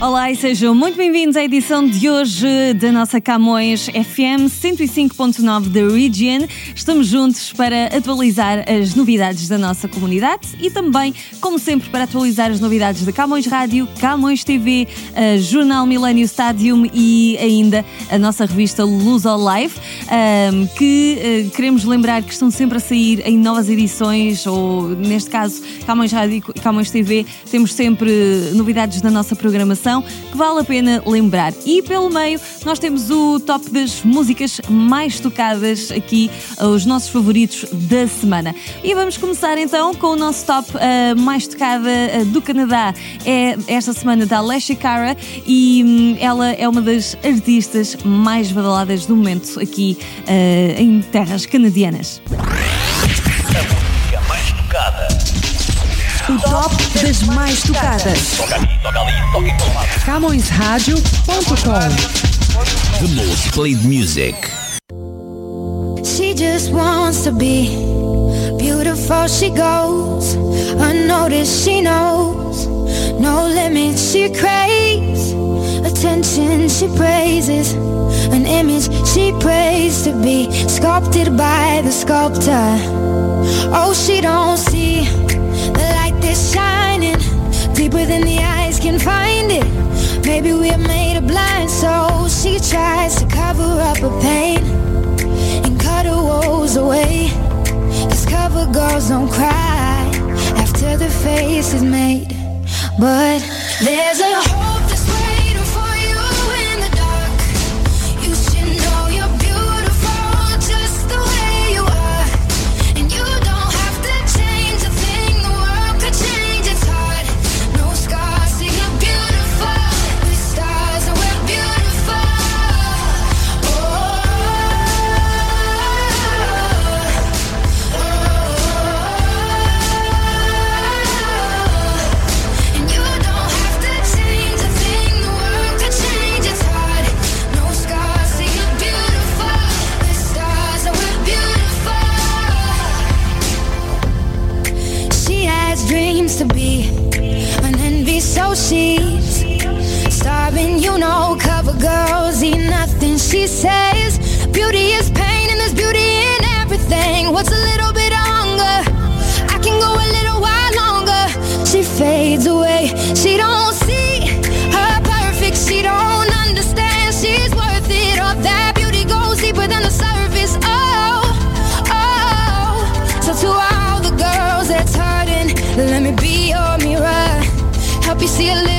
Olá e sejam muito bem-vindos à edição de hoje da nossa Camões FM 105.9 da Region. Estamos juntos para atualizar as novidades da nossa comunidade e também, como sempre, para atualizar as novidades da Camões Rádio, Camões TV, Jornal Millennium Stadium e ainda a nossa revista Luz ao Live, que eh, queremos lembrar que estão sempre a sair em novas edições, ou neste caso, Camões Rádio e Camões TV, temos sempre novidades da nossa programação que vale a pena lembrar. E pelo meio, nós temos o top das músicas mais tocadas aqui, os nossos favoritos da semana. E vamos começar então com o nosso top uh, mais tocada uh, do Canadá. É esta semana da Alessia Cara e um, ela é uma das artistas mais badaladas do momento aqui uh, em terras canadianas. O top das mais tocadas. Toca ali, toca ali, toca em. CamõesRádio.com The most played music. She just wants to be beautiful. She goes unnoticed. She knows no limits. She craves attention. She praises an image. She prays to be sculpted by the sculptor. Oh, she don't see the light that's shining deeper than the eyes can find it. Maybe we're made of blind, so she tries to cover up her pain and cut her woes away. Cause cover girls don't cry after the face is made. But there's a has to be an envy, so she's starving. You know, cover girls eat nothing. She says beauty is pain, and there's beauty in everything. What's a little see a little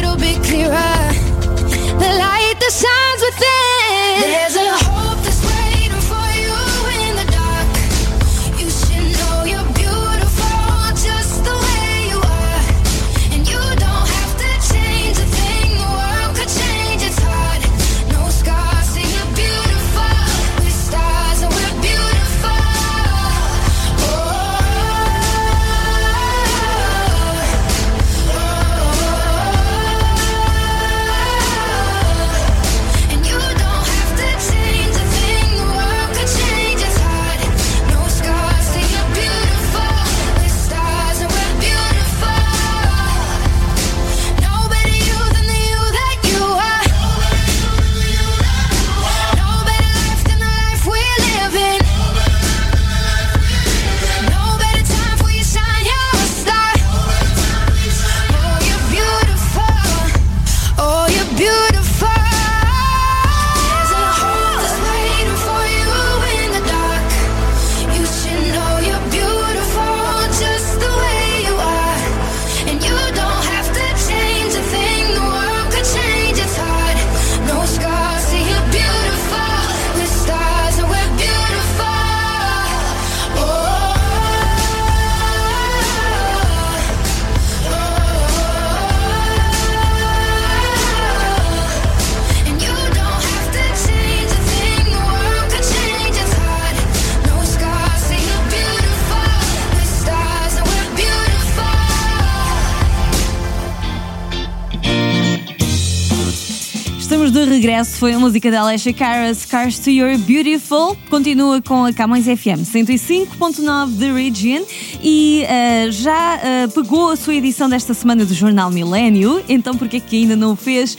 foi a música da Alessia Cara, Scars to Your Beautiful. Continua com a Camões FM 105.9 The Region e uh, já uh, pegou a sua edição desta semana do Jornal Milênio, então porque é que ainda não o fez? Uh,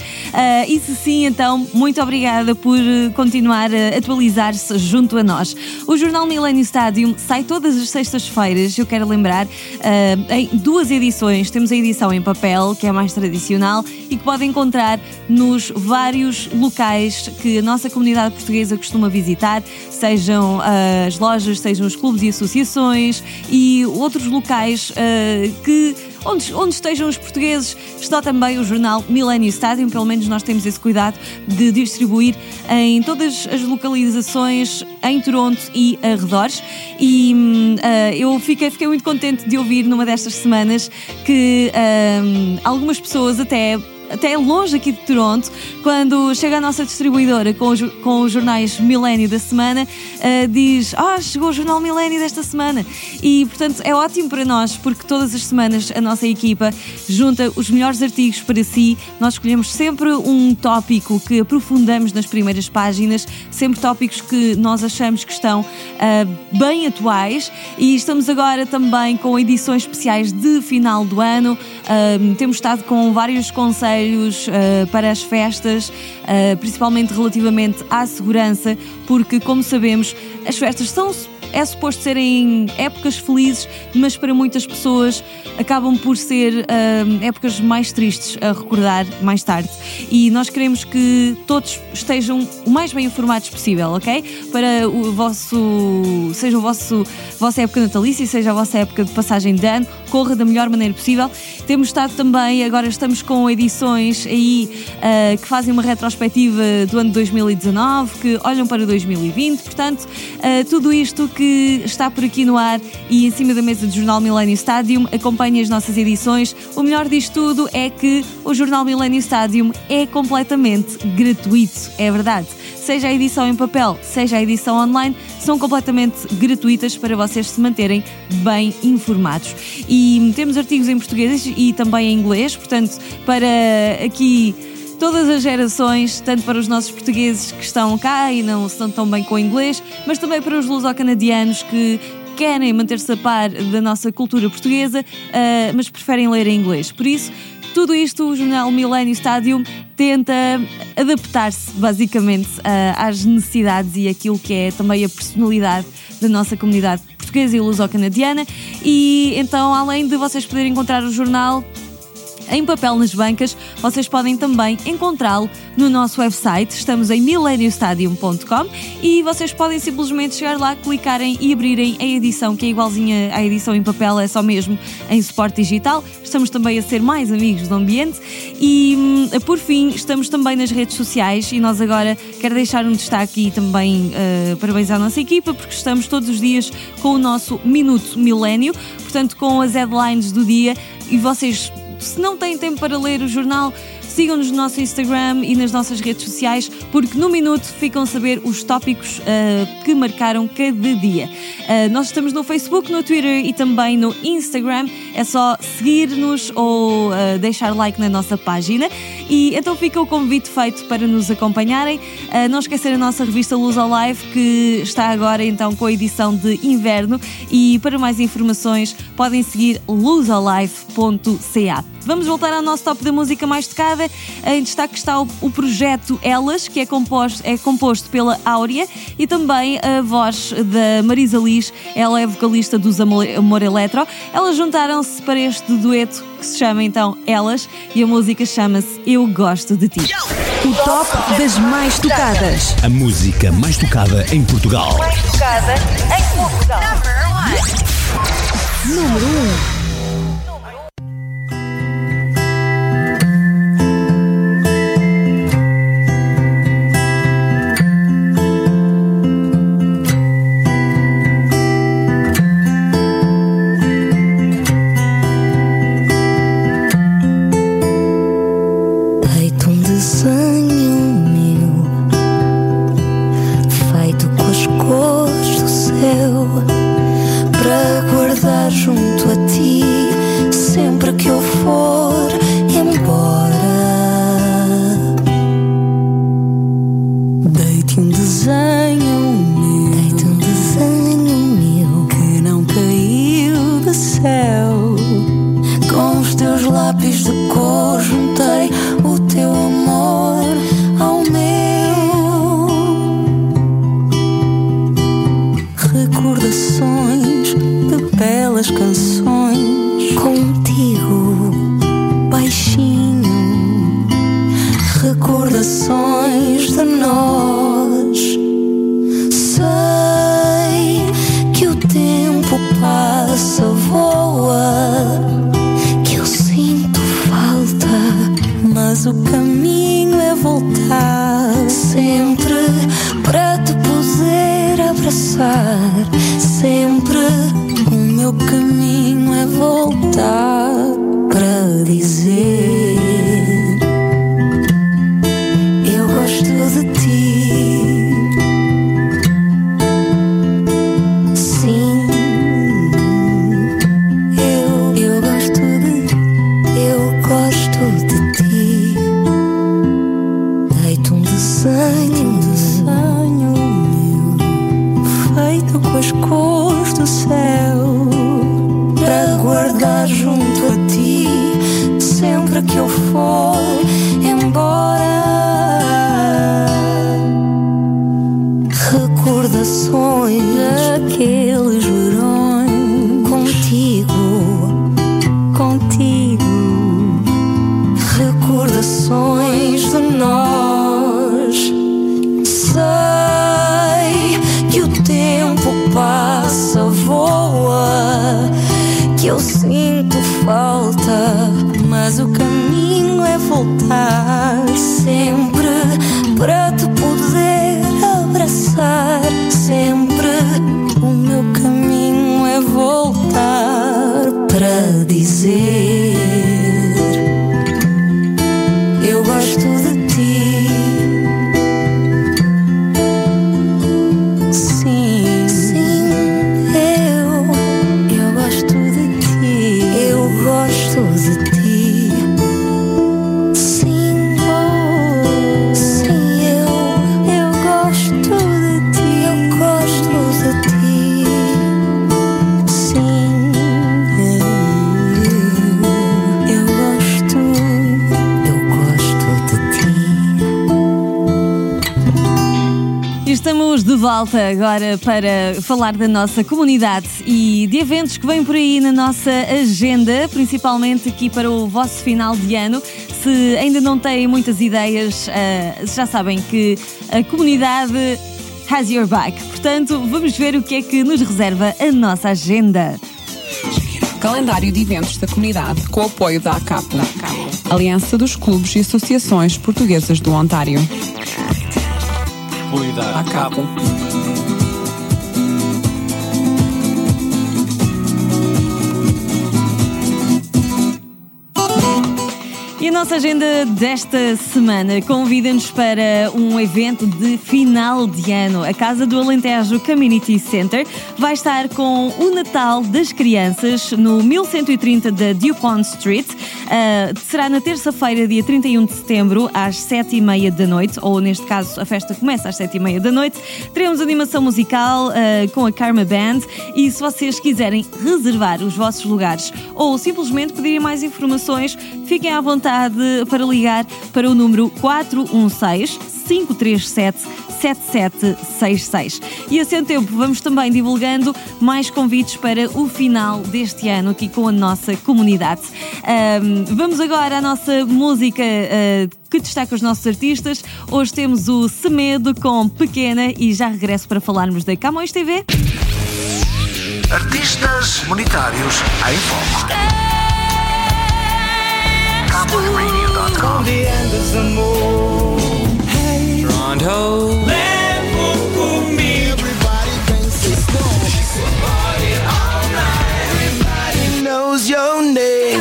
e se sim, então muito obrigada por continuar a atualizar-se junto a nós. O Jornal Milênio Stadium sai todas as sextas-feiras, eu quero lembrar, em duas edições. Temos a edição em papel, que é mais tradicional e que pode encontrar nos vários locais que a nossa comunidade portuguesa costuma visitar, sejam uh, as lojas, sejam os clubes e associações e outros locais uh, que onde, onde estejam os portugueses, está também o jornal Millennium Stadium, pelo menos nós temos esse cuidado de distribuir em todas as localizações em Toronto e arredores. E uh, eu fiquei, fiquei muito contente de ouvir numa destas semanas que uh, algumas pessoas até até longe aqui de Toronto, quando chega a nossa distribuidora com os, com os jornais Milênio da semana, uh, diz: Ah, chegou o jornal Milênio desta semana. E, portanto, é ótimo para nós, porque todas as semanas a nossa equipa junta os melhores artigos para si. Nós escolhemos sempre um tópico que aprofundamos nas primeiras páginas, sempre tópicos que nós achamos que estão uh, bem atuais. E estamos agora também com edições especiais de final do ano. Temos estado com vários conselhos uh, para as festas, uh, principalmente relativamente à segurança, porque, como sabemos, as festas são é suposto serem épocas felizes, mas para muitas pessoas acabam por ser uh, épocas mais tristes a recordar mais tarde. E nós queremos que todos estejam o mais bem informados possível, ok? Para o vosso, seja o vosso vossa época natalícia, seja a vossa época de passagem de ano, corra da melhor maneira possível. Temos estado também, agora estamos com edições aí uh, que fazem uma retrospectiva do ano 2019, que olham para 2020, portanto, uh, tudo isto que que está por aqui no ar e em cima da mesa do Jornal Millennium Stadium. Acompanhe as nossas edições. O melhor disto tudo é que o Jornal Millennium Stadium é completamente gratuito, é verdade. Seja a edição em papel, seja a edição online, são completamente gratuitas para vocês se manterem bem informados. E temos artigos em português e também em inglês, portanto, para aqui todas as gerações, tanto para os nossos portugueses que estão cá e não se dão tão bem com o inglês, mas também para os luso-canadianos que querem manter-se a par da nossa cultura portuguesa, uh, mas preferem ler em inglês. Por isso, tudo isto o jornal Millennium Stadium tenta adaptar-se basicamente uh, às necessidades e aquilo que é também a personalidade da nossa comunidade portuguesa e luso-canadiana. E então, além de vocês poderem encontrar o jornal em papel nas bancas, vocês podem também encontrá-lo no nosso website. Estamos em millenniumstadium.com e vocês podem simplesmente chegar lá, clicarem e abrirem a edição, que é igualzinha à edição em papel, é só mesmo em suporte digital. Estamos também a ser mais amigos do ambiente e, hum, por fim, estamos também nas redes sociais e nós agora quero deixar um destaque e também uh, parabéns à nossa equipa, porque estamos todos os dias com o nosso Minuto Milênio, portanto, com as headlines do dia e vocês se não têm tempo para ler o jornal, sigam-nos no nosso Instagram e nas nossas redes sociais, porque no minuto ficam a saber os tópicos uh, que marcaram cada dia. Uh, nós estamos no Facebook, no Twitter e também no Instagram. É só seguir-nos ou uh, deixar like na nossa página. E então fica o convite feito para nos acompanharem. não esquecer a nossa revista Luz ao Live, que está agora então com a edição de inverno. E para mais informações podem seguir luzalive.ca. Vamos voltar ao nosso top da música mais tocada. Em destaque está o, o projeto Elas, que é composto, é composto pela Áurea e também a voz da Marisa Liz. Ela é vocalista dos Amor, Amor Eletro. Elas juntaram-se para este dueto que se chama então Elas e a música chama-se Eu Gosto de Ti. O top das mais tocadas. A música mais tocada em Portugal. Mais tocada em Portugal. Número 1. meus lápis de cor juntei o teu amor ao meu. Recordações de belas canções contigo, baixinho. Recordações de nós. O caminho é voltar sempre para te poder abraçar. Sempre o meu caminho é voltar abraçar. Sempre o meu caminho é voltar para dizer. Volta agora para falar da nossa comunidade e de eventos que vêm por aí na nossa agenda, principalmente aqui para o vosso final de ano. Se ainda não têm muitas ideias, ah, já sabem que a comunidade has your back. Portanto, vamos ver o que é que nos reserva a nossa agenda. Calendário de eventos da comunidade com o apoio da ACAP, Aliança dos Clubes e Associações Portuguesas do Ontário. ACAP. E a nossa agenda desta semana convida-nos para um evento de final de ano. A Casa do Alentejo Community Center vai estar com o Natal das Crianças no 1130 da DuPont Street. Ah, será na terça-feira, dia 31 de setembro, às 7h30 da noite, ou neste caso a festa começa às 7h30 da noite. Teremos animação musical ah, com a Karma Band e se vocês quiserem reservar os vossos lugares ou simplesmente pedirem mais informações, fiquem à vontade para ligar para o número 416 537 7766. E a seu tempo vamos também divulgando mais convites para o final deste ano aqui com a nossa comunidade. Ahm, vamos agora à nossa música ah, que destaca os nossos artistas. Hoje temos o Semedo com Pequena e já regresso para falarmos da Camões TV. Artistas monetários em foco.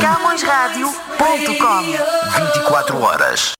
CamõesRadio.com CamõesRádio.com 24 horas.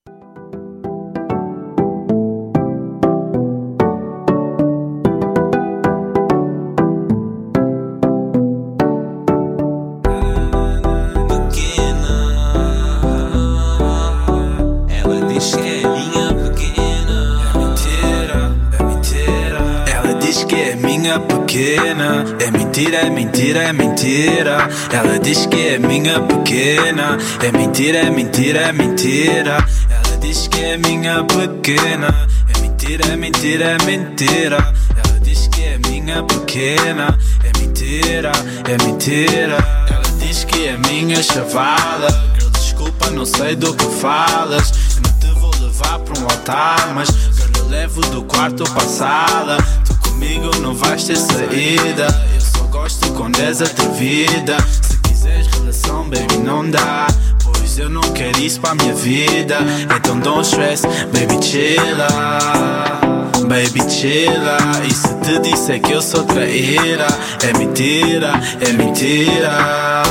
Minha pequena. É mentira, é mentira, é mentira. Ela diz que é minha pequena. É mentira, é mentira, é mentira. Ela diz que é minha pequena. É mentira, é mentira, é mentira. Ela diz que é minha pequena. É mentira, é mentira. Ela diz que é minha chavala. Girl, desculpa, não sei do que falas. Eu não te vou levar para um altar, mas girl, levo do quarto para sala. Comigo não vais ter saída. Eu só gosto quando és atrevida. Se quiseres relação, baby, não dá. Pois eu não quero isso pra minha vida. Então don't stress, baby, chilla. Baby, chilla. E se te disser que eu sou traíra, é mentira, é mentira.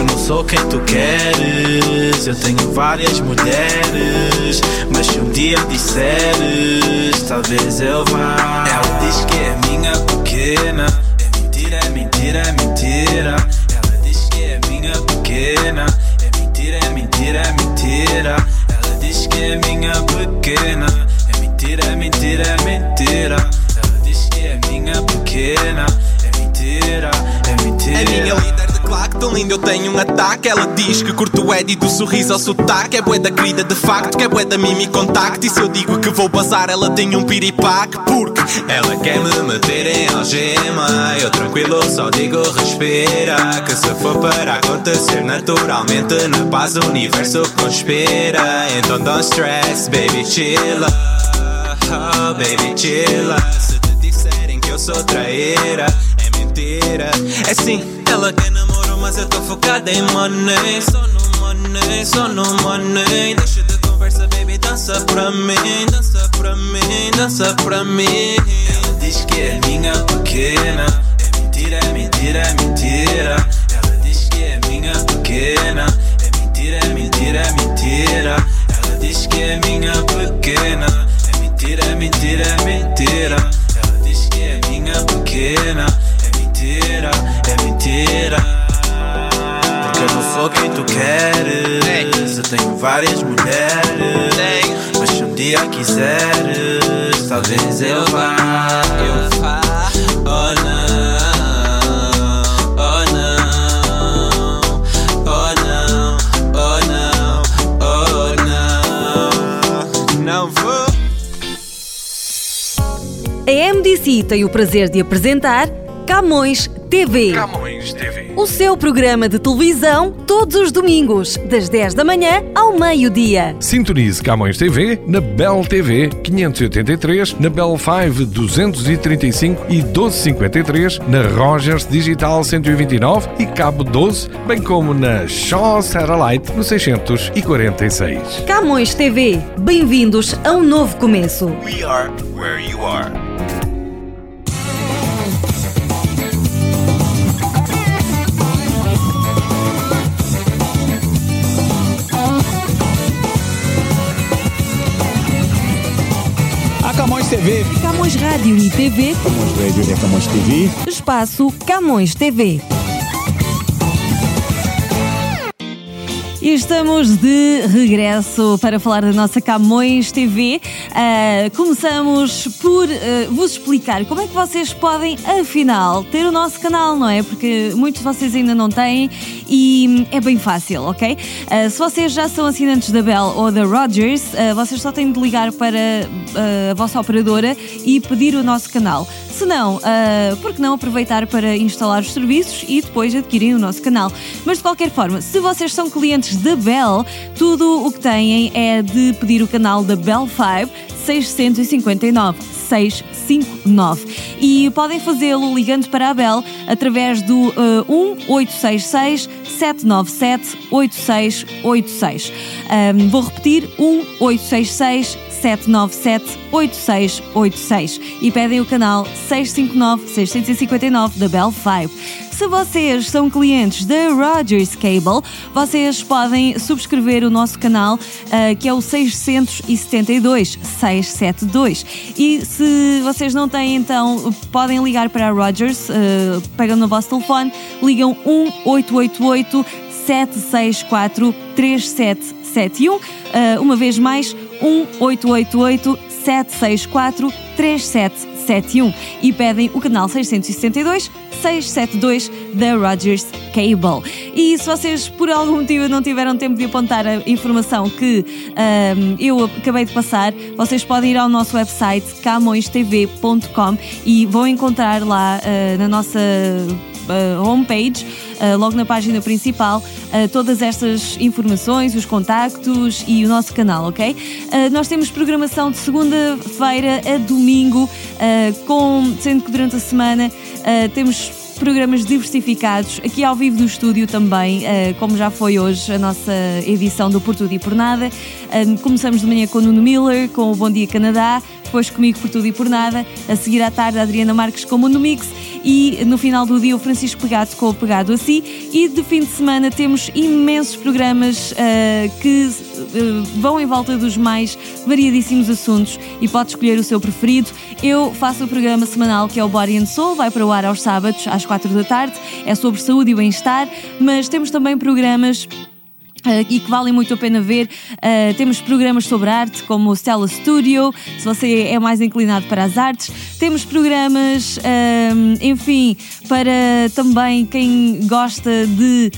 Eu não sou quem tu queres. Eu tenho várias mulheres. Mas se um dia disseres, talvez eu vá. Ela diz que é minha pequena. É mentira, é mentira, é mentira. Ela diz que é minha pequena. É mentira, é mentira, é mentira. Ela diz que é minha pequena. Tão linda eu tenho um ataque. Ela diz que curto o Eddie do sorriso ao sotaque. É bué da querida de facto, que é bué da mimi contacto E se eu digo que vou bazar, ela tem um piripaque Porque ela quer me meter em algema. Eu tranquilo só digo respira Que se for para acontecer naturalmente Na paz o universo conspira. Então don't stress, baby chilla Oh, baby chilla Se te disserem que eu sou traíra É mentira. É sim, ela quer namoro Mas eu tô focada em money Só no money, só no money Deixa de conversa, baby, dança pra mim Dança pra mim, dança pra mim Ela diz que é minha pequena. É mentira, é mentira, é mentira. Ela diz que é minha pequena. É mentira, é mentira, é mentira. Ela diz que é minha pequena. É mentira, é mentira, é mentira. Ela diz que é minha pequena. Queres. Eu tenho várias mulheres. Mas se um dia quiseres, talvez eu vá. Eu vá. Oh não. Oh não. Oh não. Oh não. Oh não. Não vou. A MDC tem o prazer de apresentar Camões TV. Camões TV. O seu programa de televisão todos os domingos, das 10 da manhã ao meio-dia. Sintonize Camões TV na Bell TV 583, na Bell 5 235 e 1253, na Rogers Digital 129 e Cabo 12, bem como na Shaw Satellite no 646. Camões TV. Bem-vindos a um novo começo. We are where you are. TV. Camões Rádio e TV. Camões Radio e Camões TV. Espaço Camões TV. E estamos de regresso para falar da nossa Camões TV. Ah, começamos por ah, vos explicar como é que vocês podem, afinal, ter o nosso canal, não é? Porque muitos de vocês ainda não têm e é bem fácil, ok? Ah, se vocês já são assinantes da Bell ou da Rogers, vocês só têm de ligar para a vossa operadora e pedir o nosso canal. Se não, uh, por que não aproveitar para instalar os serviços e depois adquirirem o nosso canal? Mas de qualquer forma, se vocês são clientes da Bell, tudo o que têm é de pedir o canal da Bell 5 659 659 e podem fazê-lo ligando para a Bell através do uh, 1866 797 8686. Um, vou repetir: 1866 797 8686 e pedem o canal 659 659 da Bell 5. Se vocês são clientes da Rogers Cable, vocês podem subscrever o nosso canal, uh, que é o 672 672. E se vocês não têm, então podem ligar para a Rogers, uh, pegam no vosso telefone, ligam 1888 764 3771. Uh, uma vez mais, 1888 764 3771. 71 e pedem o canal 662 672 da Rogers Cable. E se vocês por algum motivo não tiveram tempo de apontar a informação que um, eu acabei de passar, vocês podem ir ao nosso website camõestv.com e vão encontrar lá uh, na nossa uh, homepage, logo na página principal, uh, todas estas informações, os contactos e o nosso canal, ok? nós temos programação de segunda-feira a domingo, com, sendo que durante a semana temos programas diversificados, aqui ao vivo do estúdio também, como já foi hoje a nossa edição do Por Tudo e Por Nada. Começamos de manhã com o Nuno Miller, com o Bom Dia Canadá, depois comigo por tudo e por nada, a seguir à tarde a Adriana Marques com o Mundo Mix e no final do dia o Francisco Pegado com o Pegado Assim e de fim de semana temos imensos programas uh, que uh, vão em volta dos mais variadíssimos assuntos e pode escolher o seu preferido. Eu faço o programa semanal que é o Body and Soul, vai para o ar aos sábados às quatro da tarde, é sobre saúde e bem-estar, mas temos também programas Uh, e que valem muito a pena ver. Uh, temos programas sobre arte, como o Stella Studio, se você é mais inclinado para as artes. Temos programas, uh, enfim, para também quem gosta de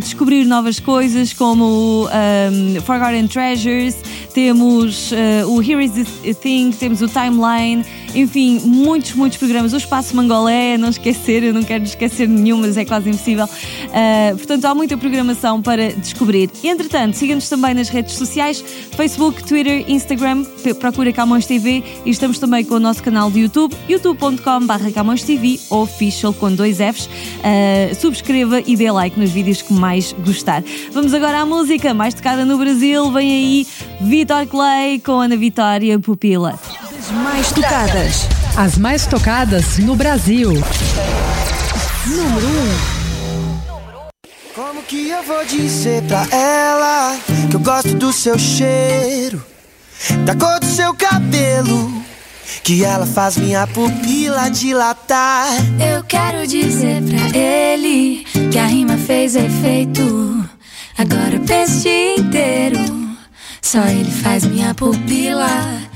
descobrir novas coisas, como um, Forgotten Treasures. Temos o Here is the Thing, temos o Timeline. Enfim, muitos, muitos programas. O Espaço Mangolé, não esquecer, eu não quero esquecer nenhum, mas é quase impossível. Uh, portanto, há muita programação para descobrir. Entretanto, siga-nos também nas redes sociais: Facebook, Twitter, Instagram, procura Camões TV e estamos também com o nosso canal de YouTube, youtube.com.br Camões TV, official com dois Fs. Uh, subscreva e dê like nos vídeos que mais gostar. Vamos agora à música mais tocada no Brasil. Vem aí Vitor Clay com Ana Vitória Pupila mais tocadas. As mais tocadas no Brasil. Número 1. Um. Como que eu vou dizer pra ela que eu gosto do seu cheiro, da cor do seu cabelo? Que ela faz minha pupila dilatar. Eu quero dizer pra ele que a rima fez efeito. Agora eu penso o dia inteiro. Só ele faz minha pupila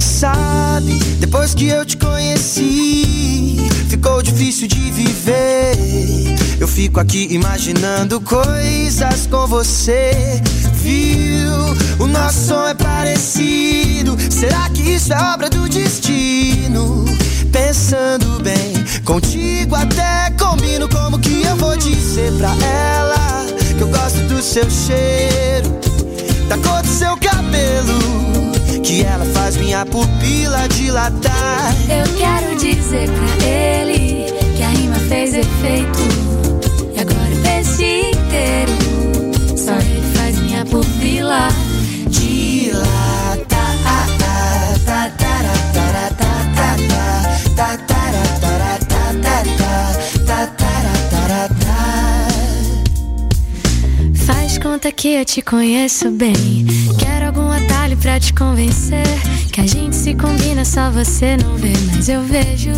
Sabe, depois que eu te conheci, ficou difícil de viver. Eu fico aqui imaginando coisas com você. Viu? O nosso som é parecido. Será que isso é obra do destino? Pensando bem. Contigo até combino como que eu vou dizer pra ela que eu gosto do seu cheiro, da cor do seu cabelo, que ela faz minha pupila dilatar. Eu quero dizer pra ele que a rima fez efeito que eu te conheço bem. Quero algum atalho pra te convencer. Que a gente se combina, só você não vê. Mas eu vejo,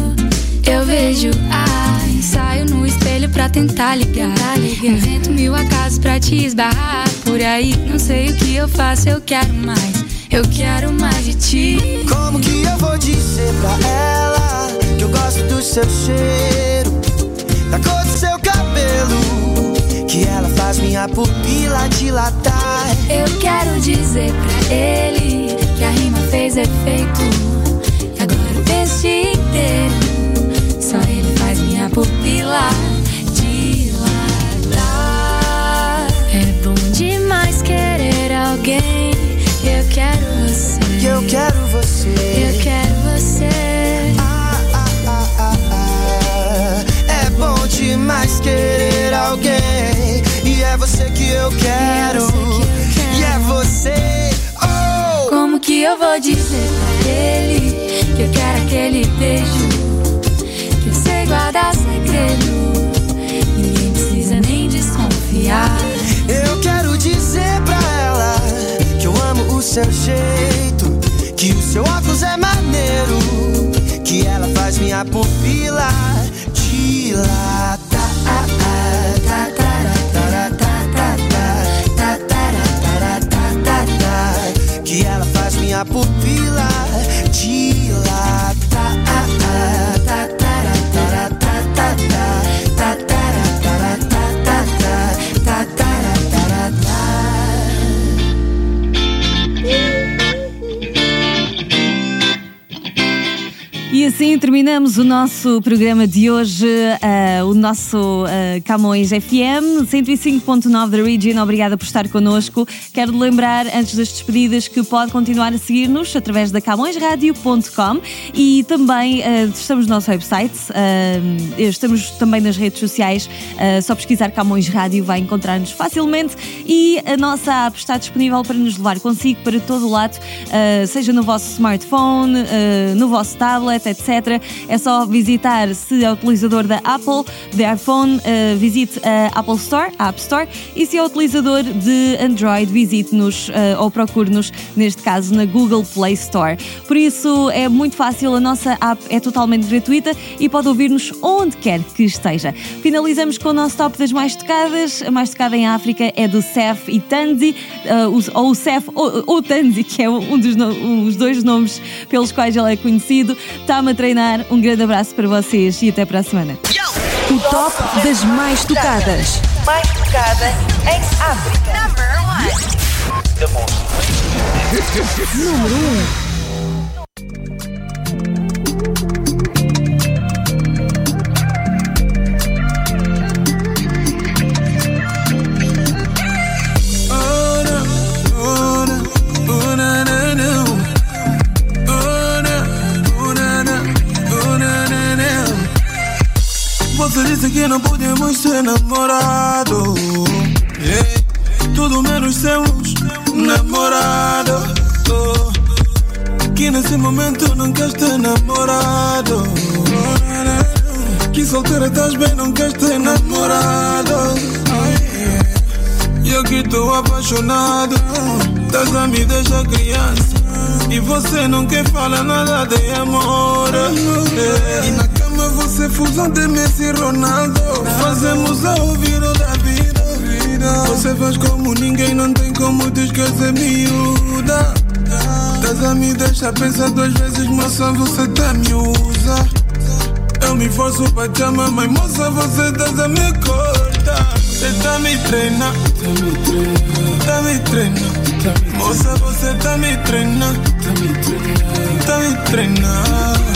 eu vejo. Ai, saio no espelho pra tentar ligar. Invento mil acasos pra te esbarrar. Por aí, não sei o que eu faço, eu quero mais. Eu quero mais de ti. Como que eu vou dizer pra ela que eu gosto do seu cheiro, da cor do seu cabelo, que ela faz minha pupila dilatar? Eu quero dizer pra ele que a rima fez efeito. E agora o peixe inteiro, só ele faz minha pupila dilatar. É bom demais querer alguém eu quero você. Eu quero que eu vou dizer pra ele que eu quero aquele beijo? Que eu sei guardar segredo. Ninguém precisa nem desconfiar. Eu quero dizer pra ela o seu jeito, que o seu óculos é maneiro, que ela faz minha pupila de minha pupila E assim terminamos o nosso programa de hoje, uh, o nosso uh, Camões FM 105.9 da Region. Obrigada por estar connosco. Quero lembrar, antes das despedidas, que pode continuar a seguir-nos através da camõesradio.com e também uh, estamos no nosso website, estamos também nas redes sociais. só pesquisar Camões Rádio vai encontrar-nos facilmente e a nossa app está disponível para nos levar consigo para todo o lado, seja no vosso smartphone, no vosso tablet etc. É só visitar, se é utilizador da Apple, de iPhone, uh, visite a Apple Store, a App Store, e se é utilizador de Android, visite-nos uh, ou procure-nos, neste caso, na Google Play Store. Por isso é muito fácil, a nossa app é totalmente gratuita e pode ouvir-nos onde quer que esteja. Finalizamos com o nosso top das mais tocadas. A mais tocada em África é do Sef e Tanzi, uh, ou o Sef ou, ou Tanzi, que é um dos os dois nomes pelos quais ele é conhecido. Treinar. Um grande abraço para vocês e até para a semana. O top das mais tocadas. Mais tocada em África. Número 1. Você disse que não podemos ser namorados. Yeah. Tudo menos sermos namorados. Oh. Que nesse momento não queres ter namorado. Que solteira estás bem, não queres ter namorado. Eu que tô apaixonado. Das a me deixa criança. E você não quer falar nada de amor. Você fusão de Messi e Ronaldo. Fazemos a ouvir da vida. Você faz como ninguém, não tem como te esquecer, miúda. Estás a me deixar pensar duas vezes, moça, você tá me usa. Eu me forço pra te amar, mas moça, você estás a me cortar. Você tá me treinando, tá me treinando, tá me treinando. Moça, você tá me treinando, tá me treinando, tá me treinando.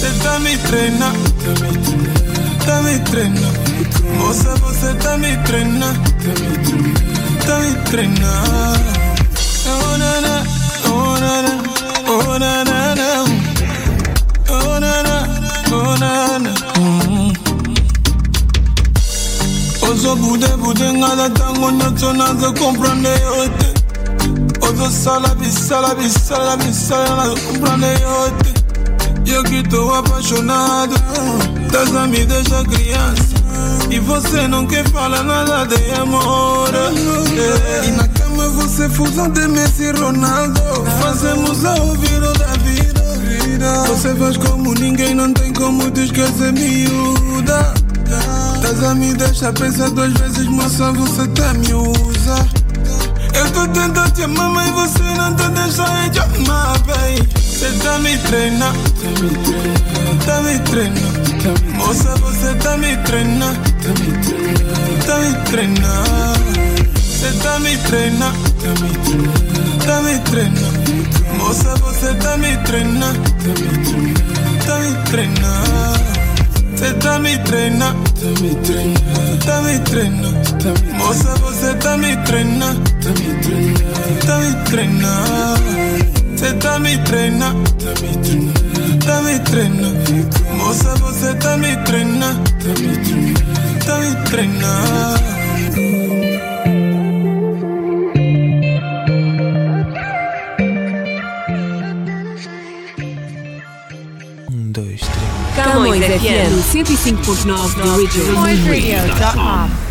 Você tá me treinando, tá me treinando. Moça, você tá me treinando, tá me treinando. Oh, na, na, oh, na, na, oh, na, na, na. Oh, na, na, oh, na, na. Ozo bude bude ngala tango nyoto nazo comprende yote Ozo sala bisala bisala bisala nazo comprende yote Eu que tô apaixonado? Das a me deixa criança. E você não quer falar nada de amor. Yeah. E na cama você fusão de Messi e Ronaldo. Fazemos a ouvir o da vida. Você faz como ninguém, não tem como te esquecer, miúda. A me deixar pensar duas vezes, moça, você tá me usa Eu tô tentando te amar, mas você não tá deixando de amar, Me treinando, tá me treinando, tá me treinando Moça, você tá me treinando, tá me treinando, tá me treinando Você tá me treinando, tá me treinando, tá me treinando Moça, você tá me treinando, tá me treinando, tá me treinando você tá me treinando, tá me você tá me treinando, tá me treinando, tá me treinando. Te da mi trena, da mi trena, da mi trena. Moça, você tá me trena, ta mi trena, da me trena. Camões FM 105.9 The Original.